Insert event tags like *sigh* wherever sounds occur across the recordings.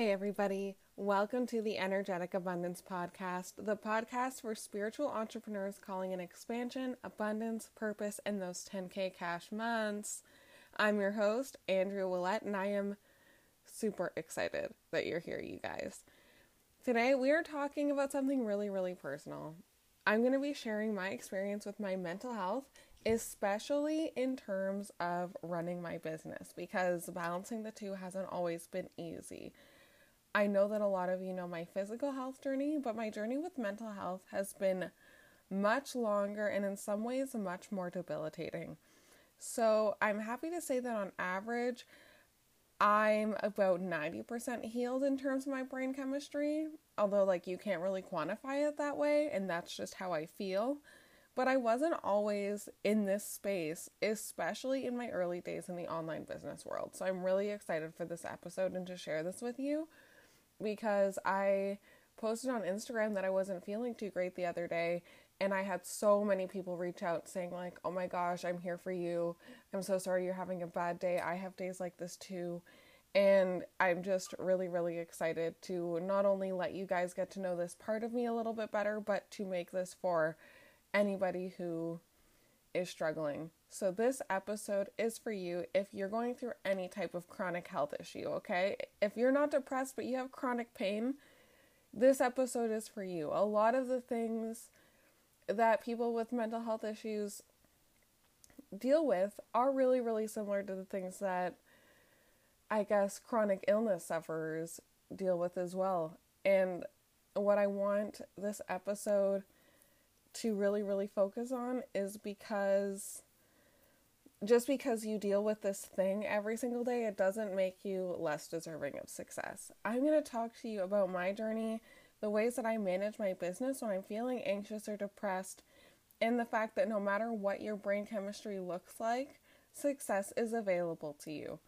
Hey, everybody. Welcome to the Energetic Abundance Podcast, the podcast for spiritual entrepreneurs calling in expansion, abundance, purpose, and those 10K cash months. I'm your host, Andrea Willette, and I am super excited that you're here, you guys. Today, we are talking about something really, really personal. I'm going to be sharing my experience with my mental health, especially in terms of running my business, because balancing the two hasn't always been easy. I know that a lot of you know my physical health journey, but my journey with mental health has been much longer and in some ways much more debilitating. So I'm happy to say that on average, I'm about 90% healed in terms of my brain chemistry, although, like, you can't really quantify it that way, and that's just how I feel. But I wasn't always in this space, especially in my early days in the online business world. So I'm really excited for this episode and to share this with you because I posted on Instagram that I wasn't feeling too great the other day and I had so many people reach out saying like, "Oh my gosh, I'm here for you. I'm so sorry you're having a bad day. I have days like this too." And I'm just really really excited to not only let you guys get to know this part of me a little bit better, but to make this for anybody who is struggling. So, this episode is for you if you're going through any type of chronic health issue, okay? If you're not depressed but you have chronic pain, this episode is for you. A lot of the things that people with mental health issues deal with are really, really similar to the things that I guess chronic illness sufferers deal with as well. And what I want this episode to really, really focus on is because just because you deal with this thing every single day, it doesn't make you less deserving of success. I'm going to talk to you about my journey, the ways that I manage my business when I'm feeling anxious or depressed, and the fact that no matter what your brain chemistry looks like, success is available to you.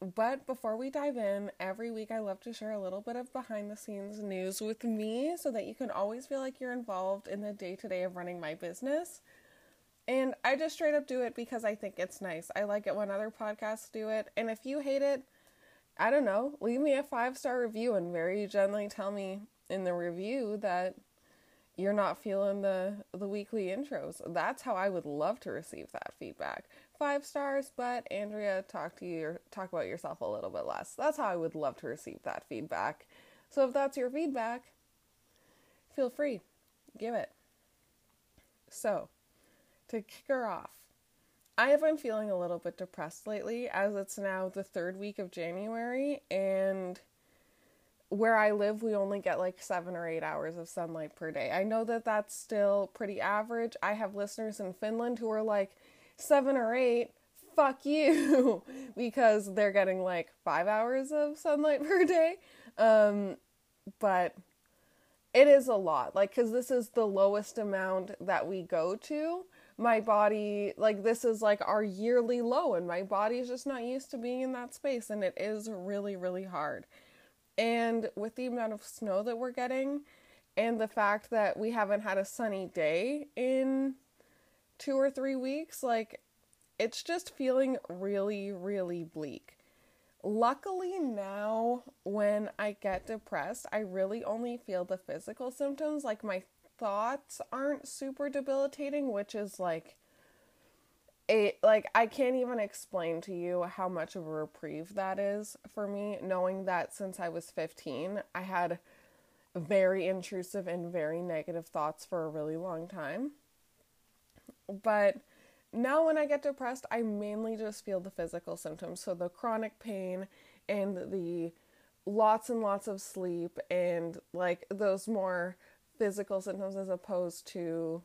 But before we dive in, every week I love to share a little bit of behind the scenes news with me so that you can always feel like you're involved in the day to day of running my business. And I just straight up do it because I think it's nice. I like it when other podcasts do it. And if you hate it, I don't know, leave me a five star review and very gently tell me in the review that you're not feeling the the weekly intros. That's how I would love to receive that feedback. Five stars, but Andrea, talk to you talk about yourself a little bit less. That's how I would love to receive that feedback. So if that's your feedback, feel free, give it. So, to kick her off, I have been feeling a little bit depressed lately as it's now the third week of January and where I live, we only get like seven or eight hours of sunlight per day. I know that that's still pretty average. I have listeners in Finland who are like, seven or eight, fuck you, *laughs* because they're getting like five hours of sunlight *laughs* per day. Um, but it is a lot, like, because this is the lowest amount that we go to my body like this is like our yearly low and my body is just not used to being in that space and it is really really hard and with the amount of snow that we're getting and the fact that we haven't had a sunny day in 2 or 3 weeks like it's just feeling really really bleak luckily now when i get depressed i really only feel the physical symptoms like my thoughts aren't super debilitating, which is like a like I can't even explain to you how much of a reprieve that is for me knowing that since I was 15, I had very intrusive and very negative thoughts for a really long time. But now when I get depressed, I mainly just feel the physical symptoms, so the chronic pain and the lots and lots of sleep and like those more physical symptoms as opposed to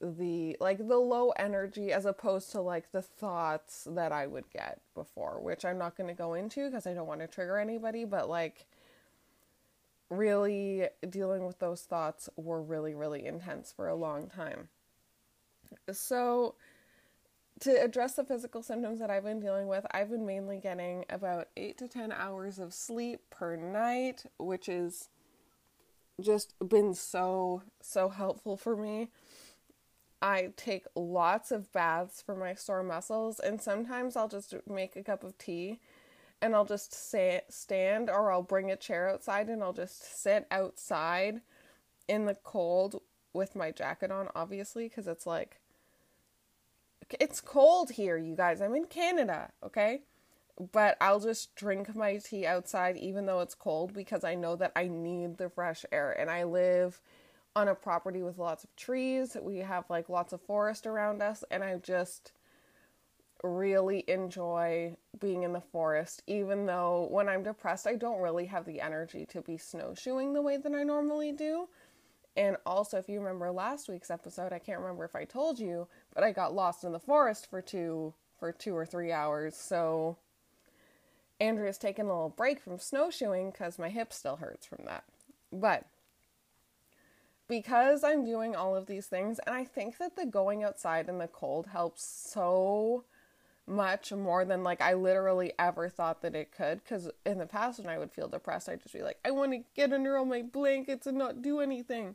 the like the low energy as opposed to like the thoughts that I would get before, which I'm not going to go into because I don't want to trigger anybody, but like really dealing with those thoughts were really really intense for a long time. So to address the physical symptoms that I've been dealing with, I've been mainly getting about 8 to 10 hours of sleep per night, which is just been so, so helpful for me. I take lots of baths for my sore muscles, and sometimes I'll just make a cup of tea and I'll just stand or I'll bring a chair outside and I'll just sit outside in the cold with my jacket on, obviously, because it's like, it's cold here, you guys. I'm in Canada, okay? But I'll just drink my tea outside even though it's cold because I know that I need the fresh air. And I live on a property with lots of trees. We have like lots of forest around us, and I just really enjoy being in the forest, even though when I'm depressed, I don't really have the energy to be snowshoeing the way that I normally do. And also, if you remember last week's episode, I can't remember if I told you, but I got lost in the forest for two for two or three hours. So Andrea's taking a little break from snowshoeing because my hip still hurts from that. But because I'm doing all of these things, and I think that the going outside in the cold helps so much more than like I literally ever thought that it could. Because in the past, when I would feel depressed, I'd just be like, I want to get under all my blankets and not do anything.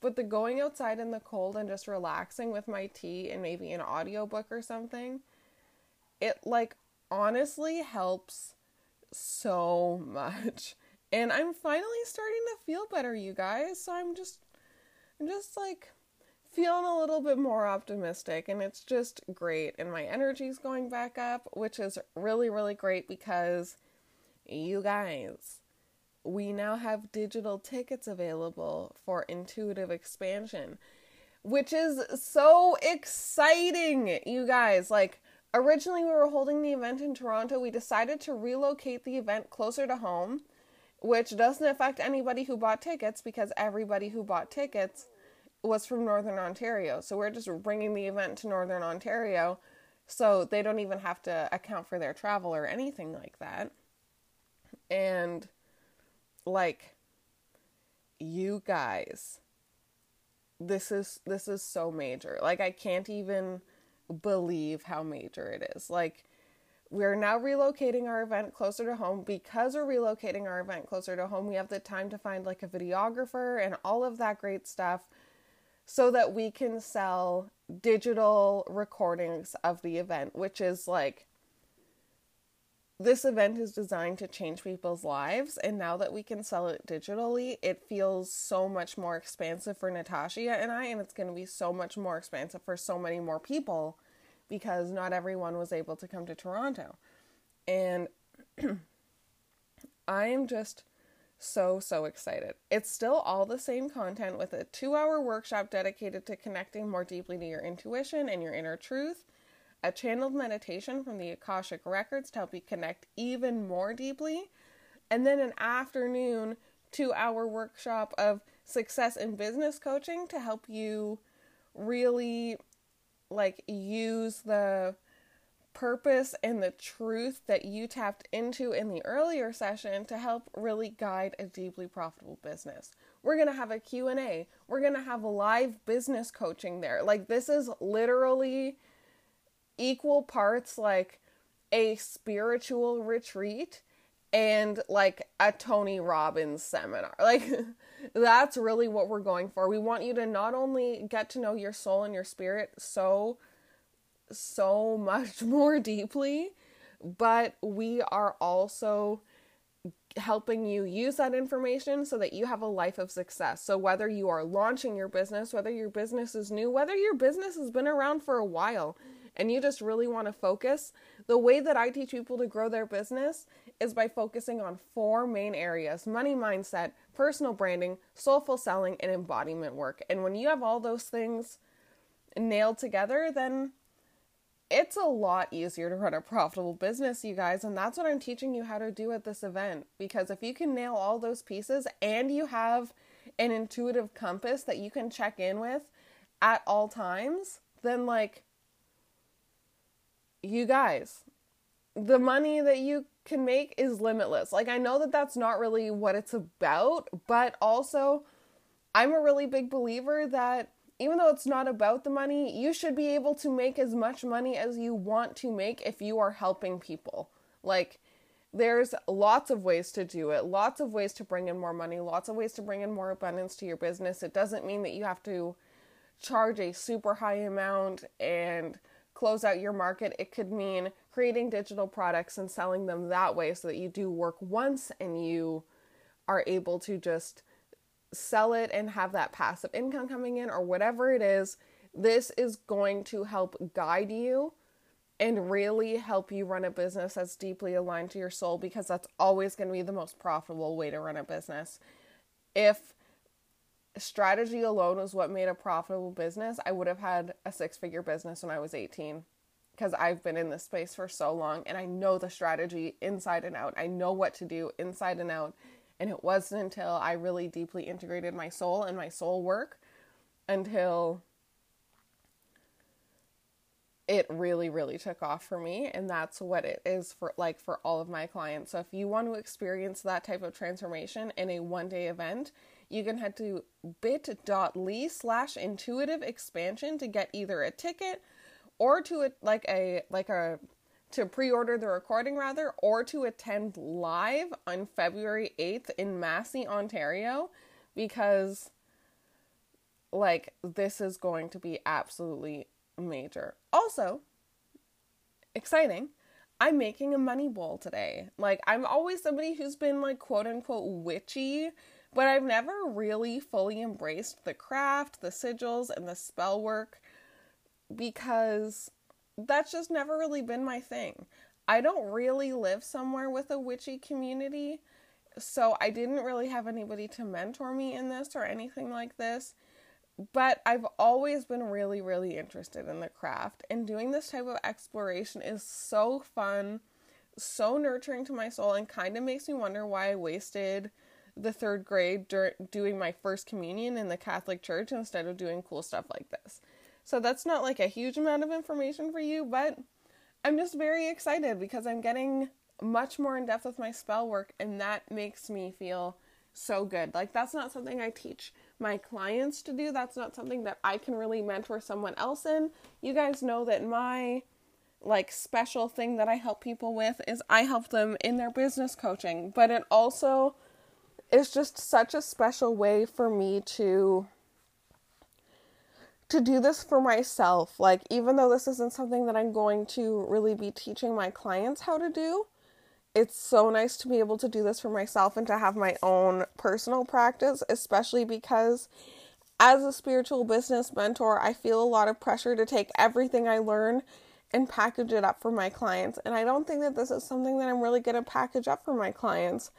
But the going outside in the cold and just relaxing with my tea and maybe an audiobook or something, it like honestly helps so much. And I'm finally starting to feel better, you guys. So I'm just I'm just like feeling a little bit more optimistic and it's just great and my energy's going back up which is really really great because you guys we now have digital tickets available for intuitive expansion which is so exciting you guys. Like originally we were holding the event in Toronto. We decided to relocate the event closer to home which doesn't affect anybody who bought tickets because everybody who bought tickets was from Northern Ontario. So we're just bringing the event to Northern Ontario so they don't even have to account for their travel or anything like that. And like you guys this is this is so major. Like I can't even believe how major it is. Like we're now relocating our event closer to home because we're relocating our event closer to home. We have the time to find like a videographer and all of that great stuff so that we can sell digital recordings of the event, which is like this event is designed to change people's lives and now that we can sell it digitally it feels so much more expansive for natasha and i and it's going to be so much more expansive for so many more people because not everyone was able to come to toronto. And *clears throat* i am just so, so excited. It's still all the same content with a two hour workshop dedicated to connecting more deeply to your intuition and your inner truth, a channeled meditation from the Akashic Records to help you connect even more deeply, and then an afternoon two hour workshop of success and business coaching to help you really like use the purpose and the truth that you tapped into in the earlier session to help really guide a deeply profitable business. We're going to have a Q&A. We're going to have live business coaching there. Like this is literally equal parts like a spiritual retreat and like a Tony Robbins seminar. *laughs* Like that's really what we're going for. We want you to not only get to know your soul and your spirit so so much *laughs* more deeply, but we are also helping you use that information so that you have a life of success. So, whether you are launching your business, whether your business is new, whether your business has been around for a while, and you just really want to focus, the way that I teach people to grow their business is by focusing on four main areas money mindset, personal branding, soulful selling, and embodiment work. And when you have all those things nailed together, then it's a lot easier to run a profitable business, you guys, and that's what I'm teaching you how to do at this event. Because if you can nail all those pieces and you have an intuitive compass that you can check in with at all times, then like you guys, the money that you can make is limitless. Like I know that that's not really what it's about, but also I'm a really big believer that even though it's not about the money, you should be able to make as much money as you want to make if you are helping people. Like, there's lots of ways to do it, lots of ways to bring in more money, lots of ways to bring in more abundance to your business. It doesn't mean that you have to charge a super high amount and close out your market. It could mean creating digital products and selling them that way so that you do work once and you are able to just sell it and have that passive income coming in or whatever it is. This is going to help guide you and really help you run a business that's deeply aligned to your soul because that's always going to be the most profitable way to run a business. If strategy alone was what made a profitable business, I would have had a six figure business when I was 18 because I've been in this space for so long and I know the strategy inside and out. I know what to do inside and out. And it wasn't until I really deeply integrated my soul and my soul work until it really really took off for me. And that's what it is for like for all of my clients. So if you want to experience that type of transformation in a one day event you can head to bit.ly slash intuitive expansion to get either a ticket or to a, like a like a to pre-order the recording rather or to attend live on February 8th in Massey, Ontario because like this is going to be absolutely major. Also, exciting. I'm making a money bowl today. Like I'm always somebody who's been like quote unquote witchy but I've never really fully embraced the craft, the sigils, and the spell work because that's just never really been my thing. I don't really live somewhere with a witchy community, so I didn't really have anybody to mentor me in this or anything like this. But I've always been really, really interested in the craft, and doing this type of exploration is so fun, so nurturing to my soul, and kind of makes me wonder why I wasted the third grade dur- doing my first communion in the Catholic Church instead of doing cool stuff like this. So that's not like a huge amount of information for you, but I'm just very excited because I'm getting much more in depth with my spell work, and that makes me feel so good. Like, that's not something I teach my clients to do, that's not something that I can really mentor someone else in. You guys know that my like special thing that I help people with is I help them in their business coaching, but it also is just such a special way for me to to do this for myself. Like even though this isn't something that I'm going to really be teaching my clients how to do, it's so nice to be able to do this for myself and to have my own personal practice, especially because as a spiritual business mentor, I feel a lot of pressure to take everything I learn and package it up for my clients. And I don't think that this is something that I'm really going to package up for my clients.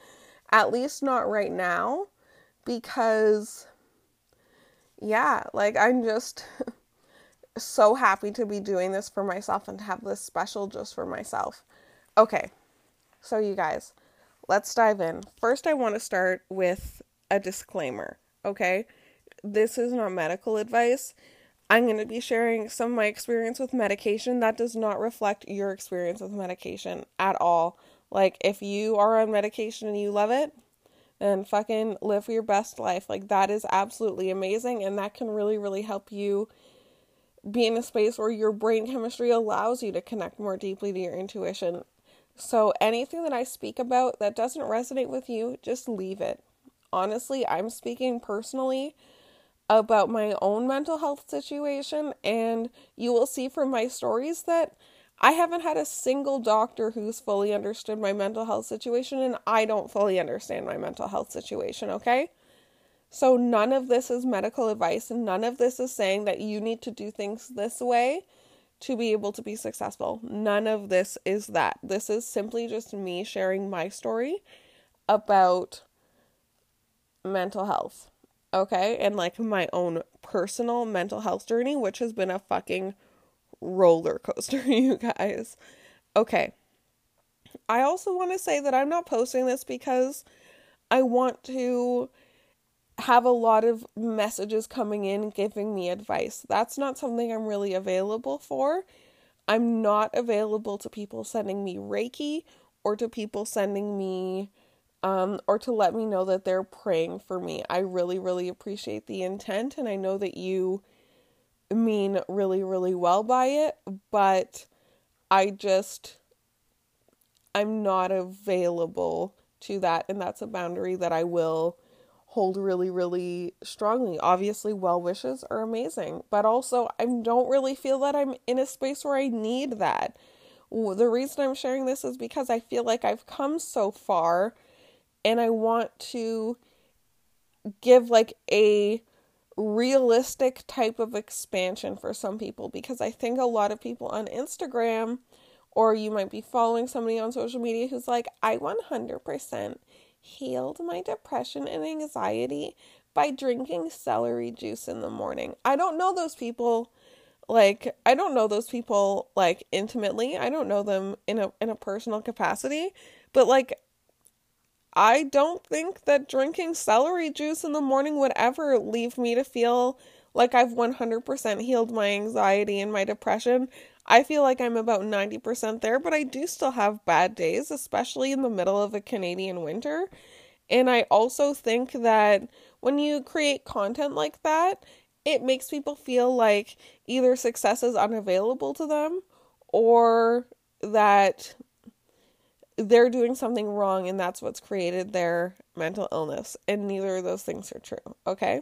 At least not right now because yeah, like I'm just *laughs* so happy to be doing this for myself and to have this special just for myself. Okay. So you guys, let's dive in. First I want to start with a disclaimer, okay? This is not medical advice. I'm going to be sharing some of my experience with medication that does not reflect your experience with medication at all. Like, if you are on medication and you love it, then fucking live your best life. Like, that is absolutely amazing. And that can really, really help you be in a space where your brain chemistry allows you to connect more deeply to your intuition. So, anything that I speak about that doesn't resonate with you, just leave it. Honestly, I'm speaking personally about my own mental health situation, and you will see from my stories that I haven't had a single doctor who's fully understood my mental health situation, and I don't fully understand my mental health situation, okay? So, none of this is medical advice, and none of this is saying that you need to do things this way to be able to be successful. None of this is that. This is simply just me sharing my story about mental health, okay? And like my own personal mental health journey, which has been a fucking roller coaster, *laughs* you guys. Okay. I also want to say that I'm not posting this because I want to have a lot of messages coming in giving me advice. That's not something I'm really available for. I'm not available to people sending me Reiki or to people sending me um or to let me know that they're praying for me. I really really appreciate the intent and I know that you mean really, really well by it, but I just, I'm not available to that, and that's a boundary that I will hold really, really strongly. Obviously, well wishes are amazing, but also I don't really feel that I'm in a space where I need that. The reason I'm sharing this is because I feel like I've come so far and I want to give like a realistic type of expansion for some people because I think a lot of people on Instagram or you might be following somebody on social media who's like, I 100% healed my depression and anxiety by drinking celery juice in the morning. I don't know those people like I don't know those people like intimately. I don't know them in a in a personal capacity, but like I don't think that drinking celery juice in the morning would ever leave me to feel like I've 100% healed my anxiety and my depression. I feel like I'm about 90% there, but I do still have bad days, especially in the middle of a Canadian winter. And I also think that when you create content like that, it makes people feel like either success is unavailable to them or that they're doing something wrong and that's what's created their mental illness. And neither of those things are true, okay?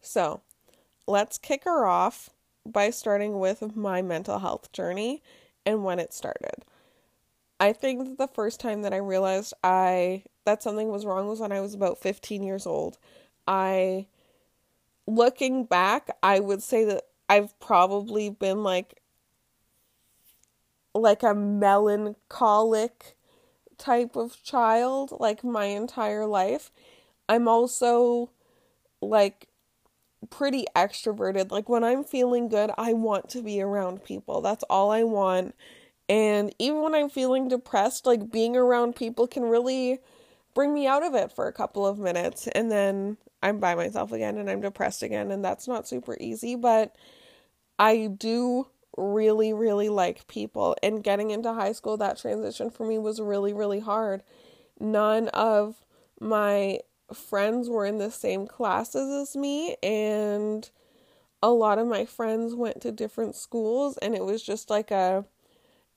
So let's kick her off by starting with my mental health journey and when it started. I think that the first time that I realized I that something was wrong was when I was about 15 years old. I looking back, I would say that I've probably been like like a melancholic type of child like my entire life. I'm also like pretty extroverted. Like when I'm feeling good, I want to be around people. That's all I want. And even when I'm feeling depressed, like being around people can really bring me out of it for a couple of minutes. And then I'm by myself again and I'm depressed again. And that's not super easy. But I do really, really like people. And getting into high school, that transition for me was really, really hard. None of my friends were in the same classes as me and a lot of my friends went to different schools and it was just like a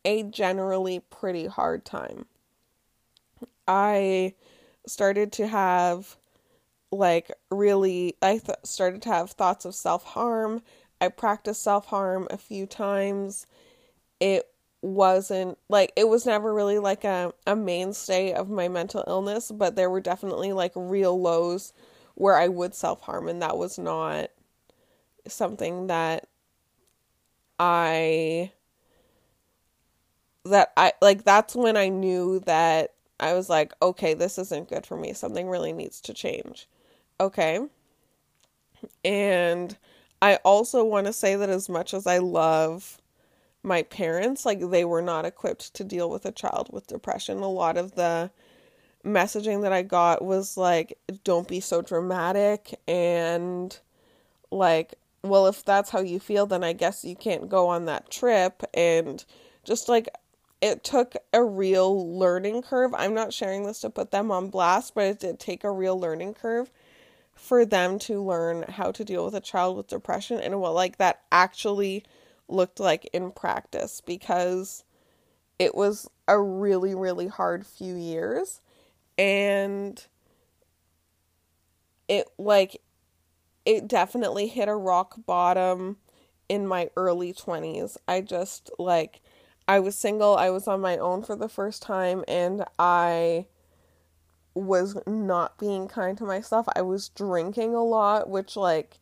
a generally pretty hard time. I started to have like really I th- started to have thoughts of self-harm. I practiced self-harm a few times. It wasn't like it was never really like a, a mainstay of my mental illness, but there were definitely like real lows where I would self harm, and that was not something that I that I like that's when I knew that I was like, okay, this isn't good for me. Something really needs to change. Okay. And I also want to say that as much as I love my parents like they were not equipped to deal with a child with depression. A lot of the messaging that i got was like don't be so dramatic and like well if that's how you feel then i guess you can't go on that trip and just like it took a real learning curve. I'm not sharing this to put them on blast but it did take a real learning curve for them to learn how to deal with a child with depression and what like that actually looked like in practice because it was a really, really hard few years. And it, like, it definitely hit a rock bottom in my early 20s. I just, like, I was single, I was on my own for the first time, and I was not being kind to myself. I was drinking a lot, which, like,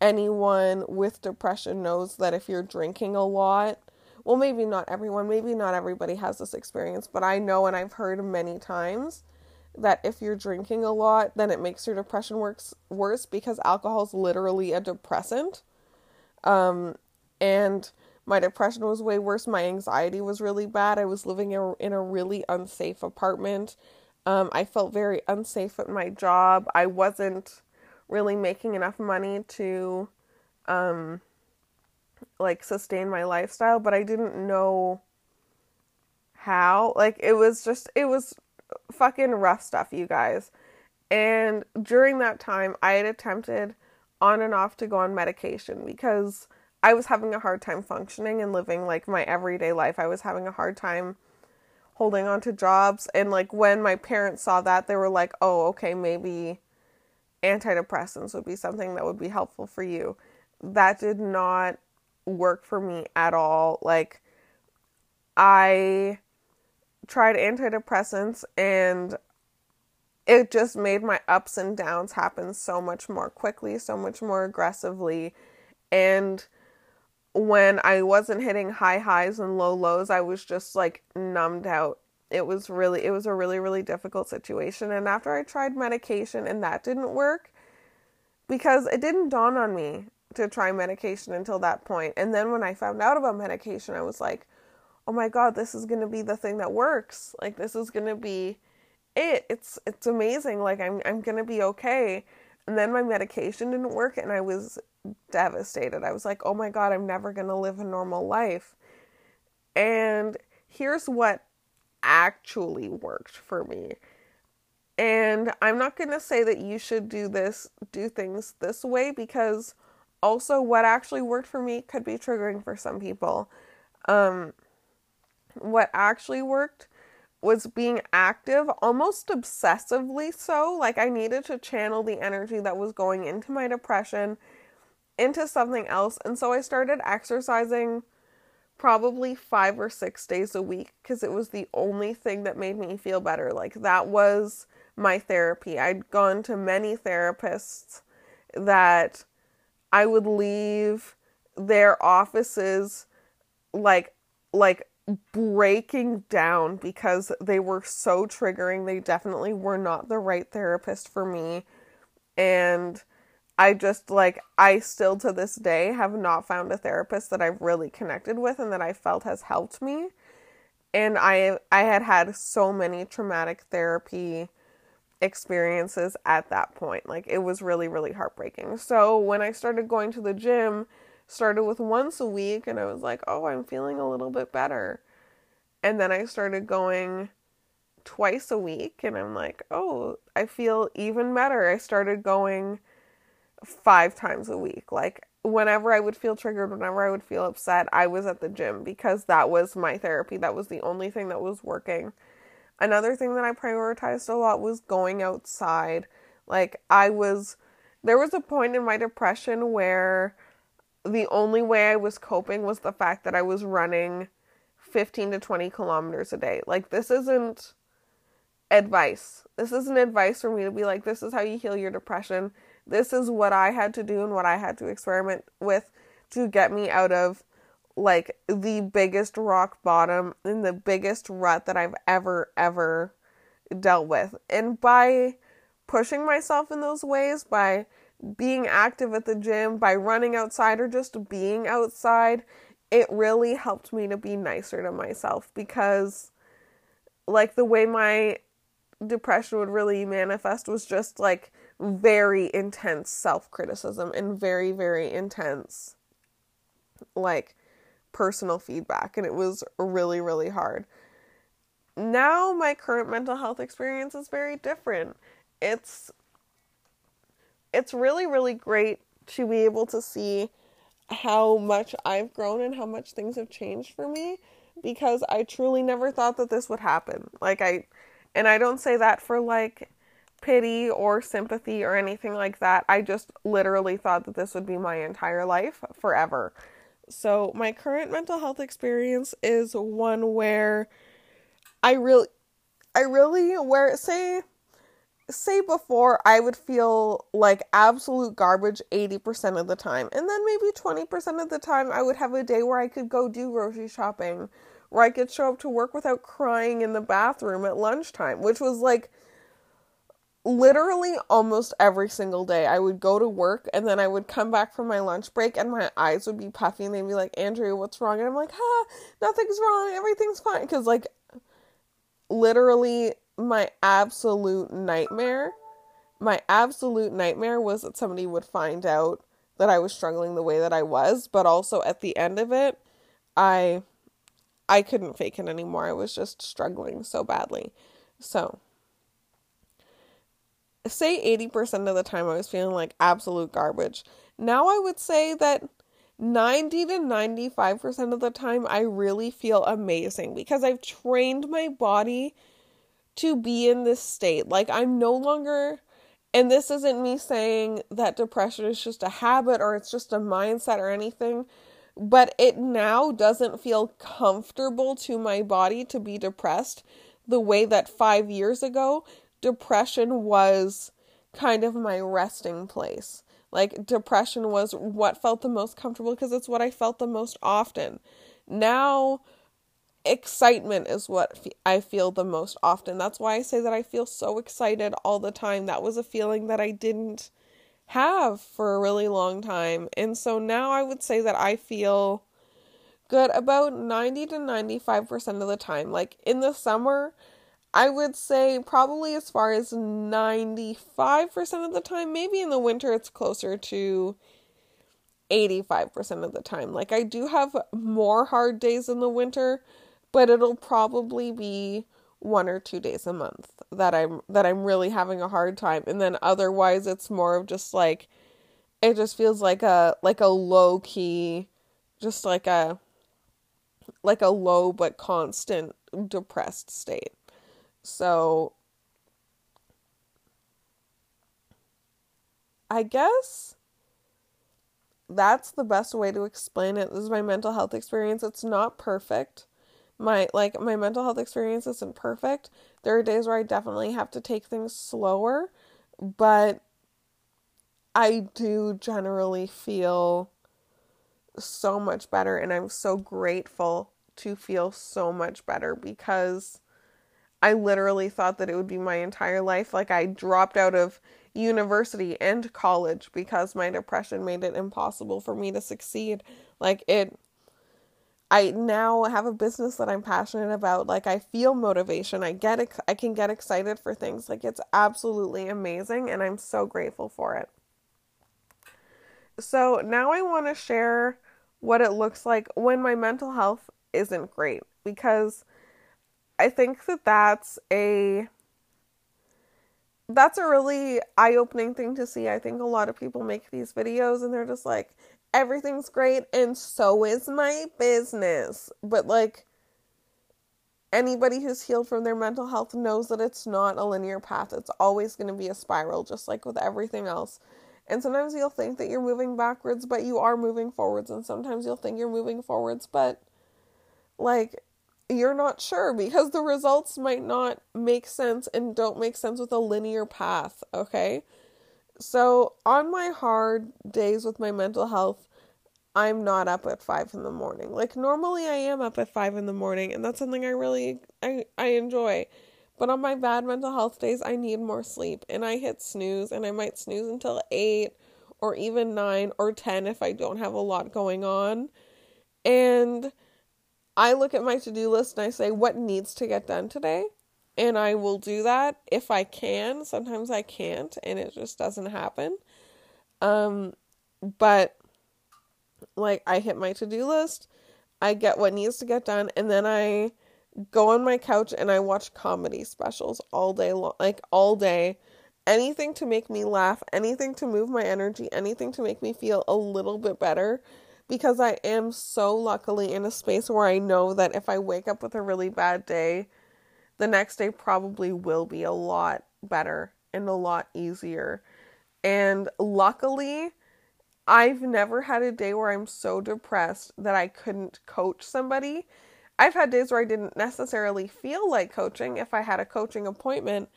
anyone with depression knows that if you're drinking a lot, well, maybe not everyone, maybe not everybody has this experience, but I know and I've heard many times that if you're drinking a lot, then it makes your depression works worse because alcohol is literally a depressant. Um, and my depression was way worse. My anxiety was really bad. I was living in a really unsafe apartment. Um, I felt very unsafe at my job. I wasn't really making enough money to um like sustain my lifestyle, but I didn't know how. Like it was just it was fucking rough stuff, you guys. And during that time, I had attempted on and off to go on medication because I was having a hard time functioning and living like my everyday life. I was having a hard time holding on to jobs. And like when my parents saw that, they were like, oh, okay, maybe antidepressants would be something that would be helpful for you. That did not work for me at all. Like, I tried antidepressants and it just made my ups and downs happen so much more quickly, so much more aggressively. And when I wasn't hitting high highs and low lows, I was just like numbed out. It was really, it was a really, really difficult situation. And after I tried medication and that didn't work, because it didn't dawn on me to try medication until that point. And then when I found out about medication, I was like, oh my God, this is going to be the thing that works. Like, this is going to be it. It's, it's amazing. Like, I'm, I'm going to be okay. And then my medication didn't work and I was devastated. I was like, oh my God, I'm never going to live a normal life. And here's what actually worked for me. And I'm not going to say that you should do this, do things this way, because also what actually worked for me could be triggering for some people. Um, what actually worked was being active, almost obsessively so. Like, I needed to channel the energy that was going into my depression into something else. And so I started exercising probably five or six days a week because it was the only thing that made me feel better. Like, that was my therapy. I'd gone to many therapists that I would leave their offices like like breaking down because they were so triggering. They definitely were not the right therapist for me. And I just like I still to this day have not found a therapist that I've really connected with and that I felt has helped me. And I I had had so many traumatic therapy experiences at that point. Like it was really really heartbreaking. So when I started going to the gym, started with once a week and I was like, "Oh, I'm feeling a little bit better." And then I started going twice a week and I'm like, "Oh, I feel even better." I started going 5 times a week. Like whenever I would feel triggered, whenever I would feel upset, I was at the gym because that was my therapy. That was the only thing that was working. Another thing that I prioritized a lot was going outside. Like, I was, there was a point in my depression where the only way I was coping was the fact that I was running 15 to 20 kilometers a day. Like, this isn't advice. This isn't advice for me to be like, this is how you heal your depression. This is what I had to do and what I had to experiment with to get me out of like the biggest rock bottom and the biggest rut that I've ever, ever dealt with. And by pushing myself in those ways, by being active at the gym, by running outside, or just being outside, it really helped me to be nicer to myself because, like, the way my depression would really manifest was just like very intense self criticism and very, very intense, like, personal feedback and it was really really hard. Now my current mental health experience is very different. It's it's really really great to be able to see how much I've grown and how much things have changed for me because I truly never thought that this would happen. Like I and I don't say that for like pity or sympathy or anything like that. I just literally thought that this would be my entire life forever. So, my current mental health experience is one where I really I really where say say before I would feel like absolute garbage 80% of the time and then maybe 20% of the time I would have a day where I could go do grocery shopping where I could show up to work without crying in the bathroom at lunchtime which was like literally almost every single day I would go to work and then I would come back from my lunch break and my eyes would be puffy and they'd be like, Andrea, what's wrong? And I'm like, ha, nothing's wrong, everything's fine. Because, like, literally, my absolute nightmare, my absolute nightmare was that somebody would find out that I was struggling the way that I was, but also at the end of it, I I couldn't fake it anymore. I was just struggling so badly. So, say 80% of the time I was feeling like absolute garbage. Now I would say that 90 to 95% of the time, I really feel amazing because I've trained my body to be in this state. Like, I'm no longer, and this isn't me saying that depression is just a habit or it's just a mindset or anything, but it now doesn't feel comfortable to my body to be depressed the way that five years ago, depression was kind of my resting place. Like depression was what felt the most comfortable because it's what I felt the most often. Now, excitement is what I feel the most often. That's why I say that I feel so excited all the time. That was a feeling that I didn't have for a really long time. And so now I would say that I feel good about 90 to 95% of the time. Like in the summer, I would say probably as far as 95% of the time. Maybe in the winter it's closer to 85% of the time. Like I do have more hard days in the winter, but it'll probably be one or two days a month that I'm that I'm really having a hard time and then otherwise it's more of just like it just feels like a like a low key just like a like a low but constant depressed state. So I guess that's the best way to explain it. This is my mental health experience. It's not perfect. My like my mental health experience isn't perfect. There are days where I definitely have to take things slower, but I do generally feel so much better and I'm so grateful to feel so much better because I literally thought that it would be my entire life. Like I dropped out of university and college because my depression made it impossible for me to succeed. Like it I now have a business that I'm passionate about. Like I feel motivation. I get I can get excited for things. Like it's absolutely amazing and I'm so grateful for it. So, now I want to share what it looks like when my mental health isn't great because I think that that's a that's a really eye-opening thing to see. I think a lot of people make these videos and they're just like everything's great and so is my business. But like anybody who's healed from their mental health knows that it's not a linear path. It's always going to be a spiral just like with everything else. And sometimes you'll think that you're moving backwards, but you are moving forwards and sometimes you'll think you're moving forwards, but like you're not sure because the results might not make sense and don't make sense with a linear path, okay? So, on my hard days with my mental health, I'm not up at 5 in the morning. Like normally I am up at 5 in the morning and that's something I really I I enjoy. But on my bad mental health days, I need more sleep and I hit snooze and I might snooze until 8 or even 9 or 10 if I don't have a lot going on. And I look at my to do list and I say, what needs to get done today? And I will do that if I can. Sometimes I can't and it just doesn't happen. Um, but like I hit my to do list, I get what needs to get done, and then I go on my couch and I watch comedy specials all day long, like all day. Anything to make me laugh, anything to move my energy, anything to make me feel a little bit better because I am so luckily in a space where I know that if I wake up with a really bad day, the next day probably will be a lot better and a lot easier. And luckily, I've never had a day where I'm so depressed that I couldn't coach somebody. I've had days where I didn't necessarily feel like coaching if I had a coaching appointment,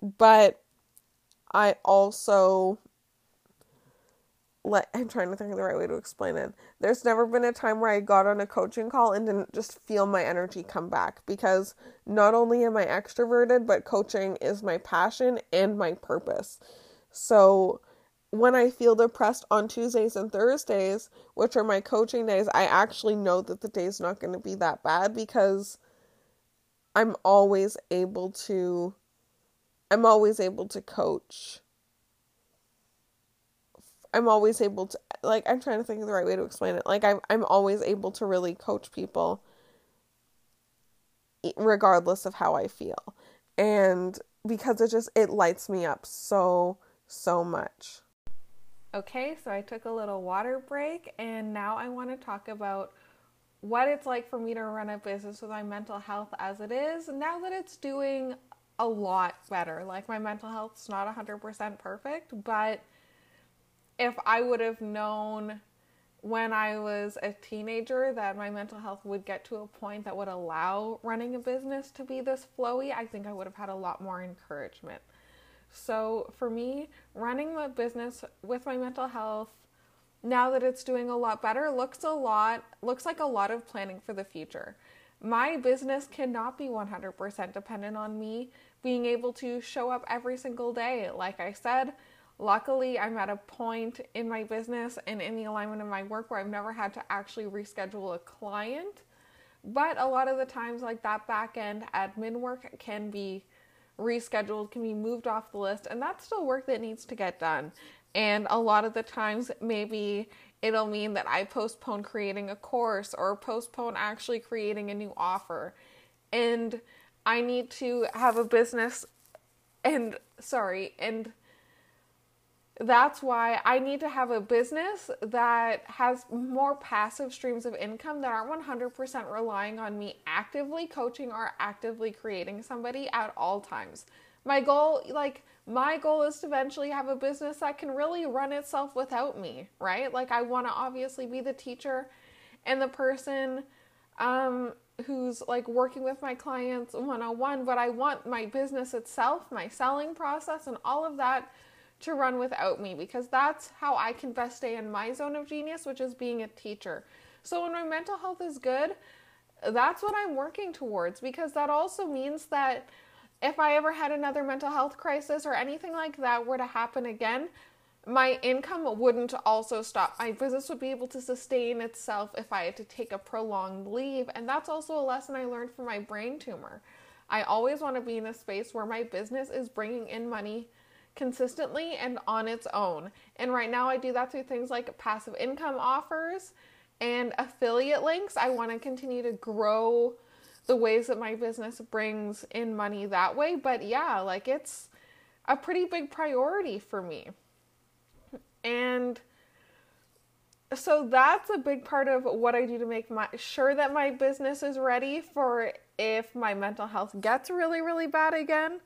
but I also I'm trying to think of the right way to explain it. There's never been a time where I got on a coaching call and didn't just feel my energy come back because not only am I extroverted, but coaching is my passion and my purpose. So when I feel depressed on Tuesdays and Thursdays, which are my coaching days, I actually know that the day's not going to be that bad because I'm always able to I'm always able to coach I'm always able to like I'm trying to think of the right way to explain it. Like I'm I'm always able to really coach people regardless of how I feel. And because it just it lights me up so so much. Okay, so I took a little water break and now I want to talk about what it's like for me to run a business with my mental health as it is now that it's doing a lot better. Like my mental health's not 100% perfect, but if I would have known when I was a teenager that my mental health would get to a point that would allow running a business to be this flowy, I think I would have had a lot more encouragement. So for me, running the business with my mental health now that it's doing a lot better looks a lot looks like a lot of planning for the future. My business cannot be 100% dependent on me being able to show up every single day. Like I said, luckily I'm at a point in my business and in the alignment of my work where I've never had to actually reschedule a client. But a lot of the times like that back end admin work can be rescheduled, can be moved off the list, and that's still work that needs to get done. And a lot of the times, maybe it'll mean that I postpone creating a course or postpone actually creating a new offer. And I need to have a business, and sorry, and that's why I need to have a business that has more passive streams of income that aren't 100% relying on me actively coaching or actively creating somebody at all times. My goal, like, my goal is to eventually have a business that can really run itself without me, right? Like, I want to obviously be the teacher and the person um, who's like working with my clients one on one, but I want my business itself, my selling process, and all of that to run without me because that's how I can best stay in my zone of genius, which is being a teacher. So when my mental health is good, that's what I'm working towards because that also means that if I ever had another mental health crisis or anything like that were to happen again, my income wouldn't also stop. My business would be able to sustain itself if I had to take a prolonged leave. And that's also a lesson I learned from my brain tumor. I always want to be in a space where my business is bringing in money consistently and on its own. And right now, I do that through things like passive income offers and affiliate links. I want to continue to grow the ways that my business brings in money that way. But yeah, like it's a pretty big priority for me. And so that's a big part of what I do to make my sure that my business is ready for if my mental health gets really really bad again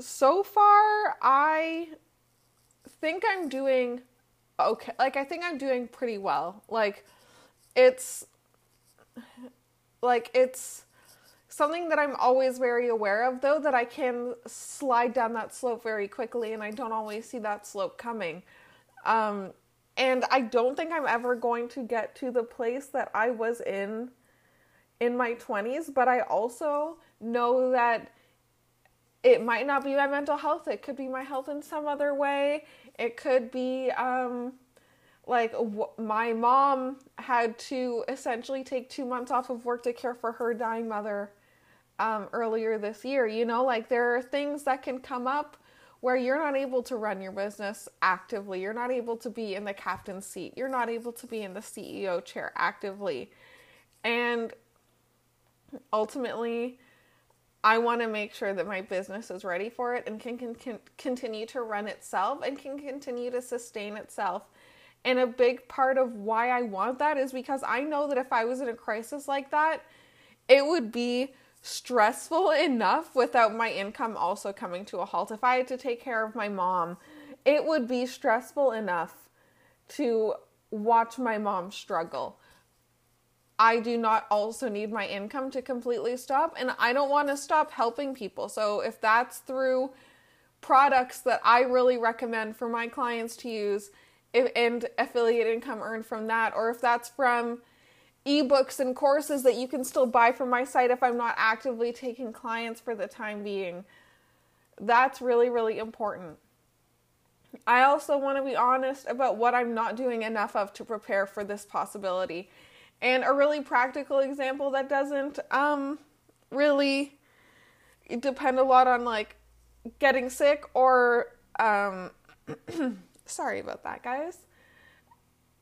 so far, I think I'm doing okay. Like, I think I'm doing pretty well. Like, it's like it's something that I'm always very aware of, though, that I can slide down that slope very quickly, and I don't always see that slope coming. Um, and I don't think I'm ever going to get to the place that I was in in my 20s, but I also know that it might not be my mental health it could be my health in some other way it could be um like w- my mom had to essentially take 2 months off of work to care for her dying mother um earlier this year you know? Like there are things that can come up where you're not able to run your business actively you're not able to be in the captain's seat you're not able to be in the CEO chair actively. And ultimately I want to make sure that my business is ready for it and can, can, can continue to run itself and can continue to sustain itself. And a big part of why I want that is because I know that if I was in a crisis like that, it would be stressful *laughs* enough without my income also coming to a halt. If I had to take care of my mom, it would be stressful enough to watch my mom struggle. I do not also need my income to completely stop, and I don't want to stop helping people. So, if that's through products that I really recommend for my clients to use if, and affiliate income earned from that, or if that's from ebooks and courses that you can still buy from my site if I'm not actively taking clients for the time being, that's really, really important. I also want to be honest about what I'm not doing enough of to prepare for this possibility. And a really practical example that doesn't um, really depend a lot on like getting sick or um, *clears throat* sorry about that, guys.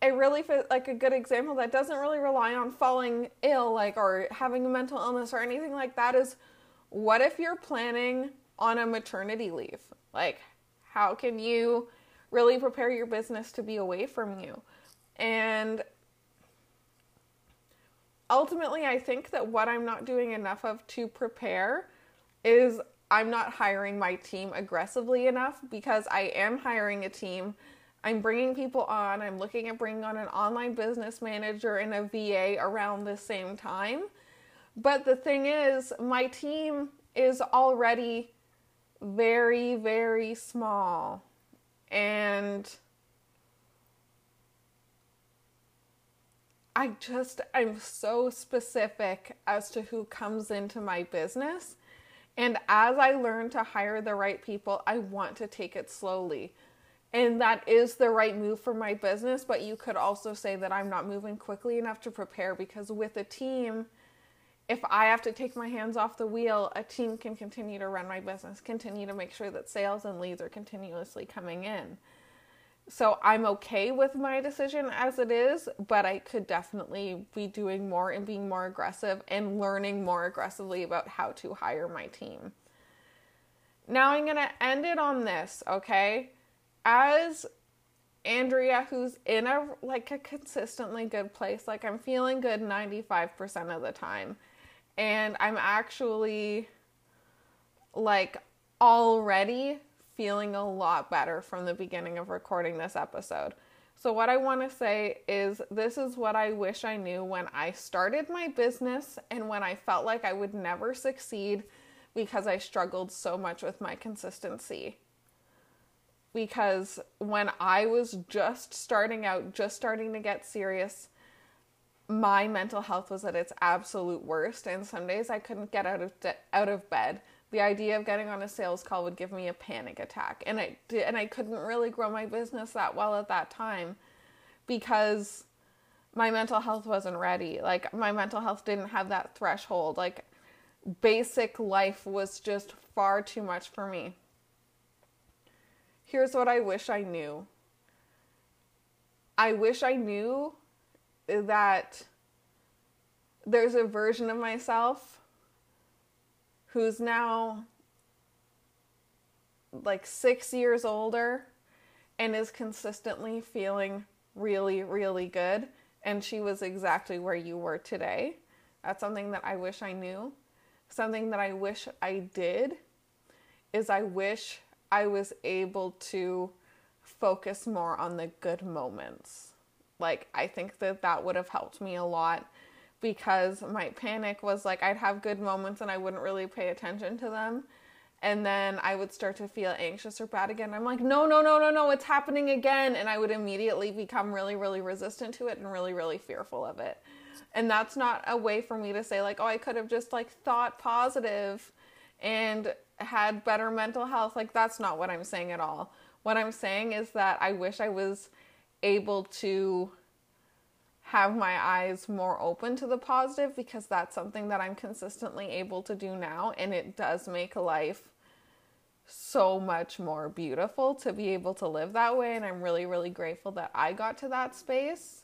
A really like a good example that doesn't really rely on falling ill, like or having a mental illness or anything like that, is what if you're planning on a maternity leave? Like, how can you really prepare your business to be away from you. And ultimately, I think that what I'm not doing enough of to prepare is I'm not hiring my team aggressively enough because I am hiring a team. I'm bringing people on. I'm looking at bringing on an online business manager and a VA around the same time. But the thing is, my team is already very, very small. And I just, I'm so specific as to who comes into my business. And as I learn to hire the right people, I want to take it slowly. And that is the right move for my business. But you could also say that I'm not moving quickly enough to prepare because with a team, if I have to take my hands off the wheel, a team can continue to run my business, continue to make sure that sales and leads are continuously coming in. So I'm okay with my decision as it is, but I could definitely be doing more and being more aggressive and learning more aggressively about how to hire my team. Now I'm going to end it on this, okay? As Andrea who's in a like a consistently good place, like I'm feeling good 95% of the time. And I'm actually like already feeling a lot better from the beginning of recording this episode. So, what I want to say is this is what I wish I knew when I started my business and when I felt like I would never succeed because I struggled so much with my consistency. Because when I was just starting out, just starting to get serious, my mental health was at its absolute worst and some days I couldn't get out of de- out of bed the idea of getting on a sales call would give me a panic attack. And I did, and I couldn't really grow my business that well at that time because my mental health wasn't ready. Like my mental health didn't have that threshold. Like basic life was just far too much for me. Here's what I wish I knew. I wish I knew that there's a version of myself who's now like six years older and is consistently feeling really, really good. And she was exactly where you were today. That's something that I wish I knew. Something that I wish I did is I wish I was able to focus more on the good moments. Like, I think that that would have helped me a lot because my panic was like I'd have good moments and I wouldn't really pay attention to them. And then I would start to feel anxious or bad again. I'm like, no, no, no, no, no, it's happening again. And I would immediately become really, really resistant to it and really, really fearful of it. And that's not a way for me to say, like, oh, I could have just like thought positive and had better mental health. Like, that's not what I'm saying at all. What I'm saying is that I wish I was able to have my eyes more open to the positive because that's something that I'm consistently able to do now and it does make life so much more beautiful to be able to live that way and I'm really really grateful that I got to that space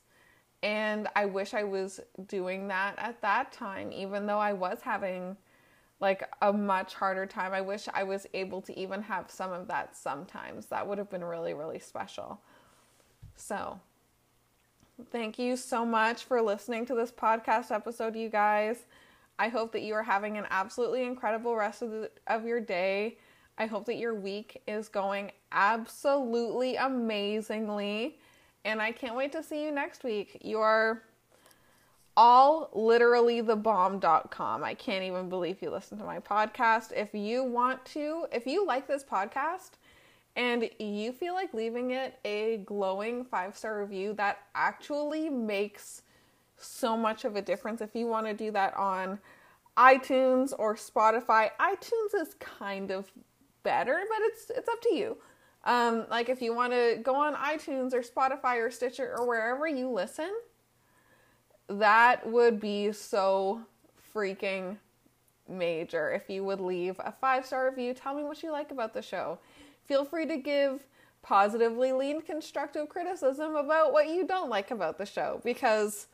and I wish I was doing that at that time even though I was having like a much harder time. I wish I was able to even have some of that sometimes. That would have been really really special. So Thank you so much for listening to this podcast episode, you guys. I hope that you are having an absolutely incredible rest of, the, of your day. I hope that your week is going absolutely amazingly. And I can't wait to see you next week. You are all literally the bomb.com. I can't even believe you listen to my podcast. If you want to, if you like this podcast, and you feel like leaving it a glowing five star review, that actually makes so much of a difference. If you want to do that on iTunes or Spotify, iTunes is kind of better, but it's it's up to you. Um, like if you want to go on iTunes or Spotify or Stitcher or wherever you listen, that would be so freaking major. If you would leave a five star review, tell me what you like about the show feel free to give positively leaned constructive criticism about what you don't like about the show because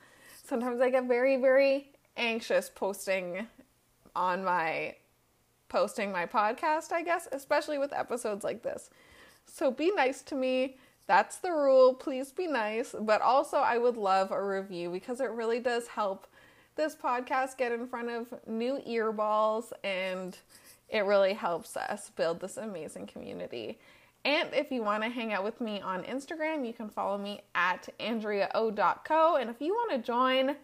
sometimes I get very, very anxious posting on my posting my podcast, I guess, especially with episodes like this. So be nice to me. That's the rule. Please be nice. But also, I would love a review because it really does help this podcast get in front of new earballs and it really helps us build this amazing community. And if you want to hang out with me on Instagram, you can follow me at andreao.co. And if you want to join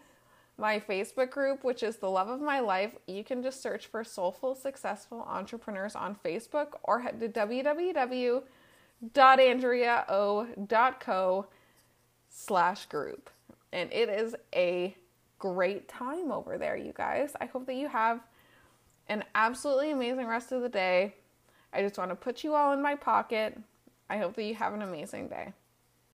my Facebook group, which is the love of my life, you can just search for Soulful Successful Entrepreneurs on Facebook or head to www.andreao.co slash group. And it is a great time over there, you guys. I hope that you have an absolutely amazing rest of the day. I just want to put you all in my pocket. I hope that you have an amazing day.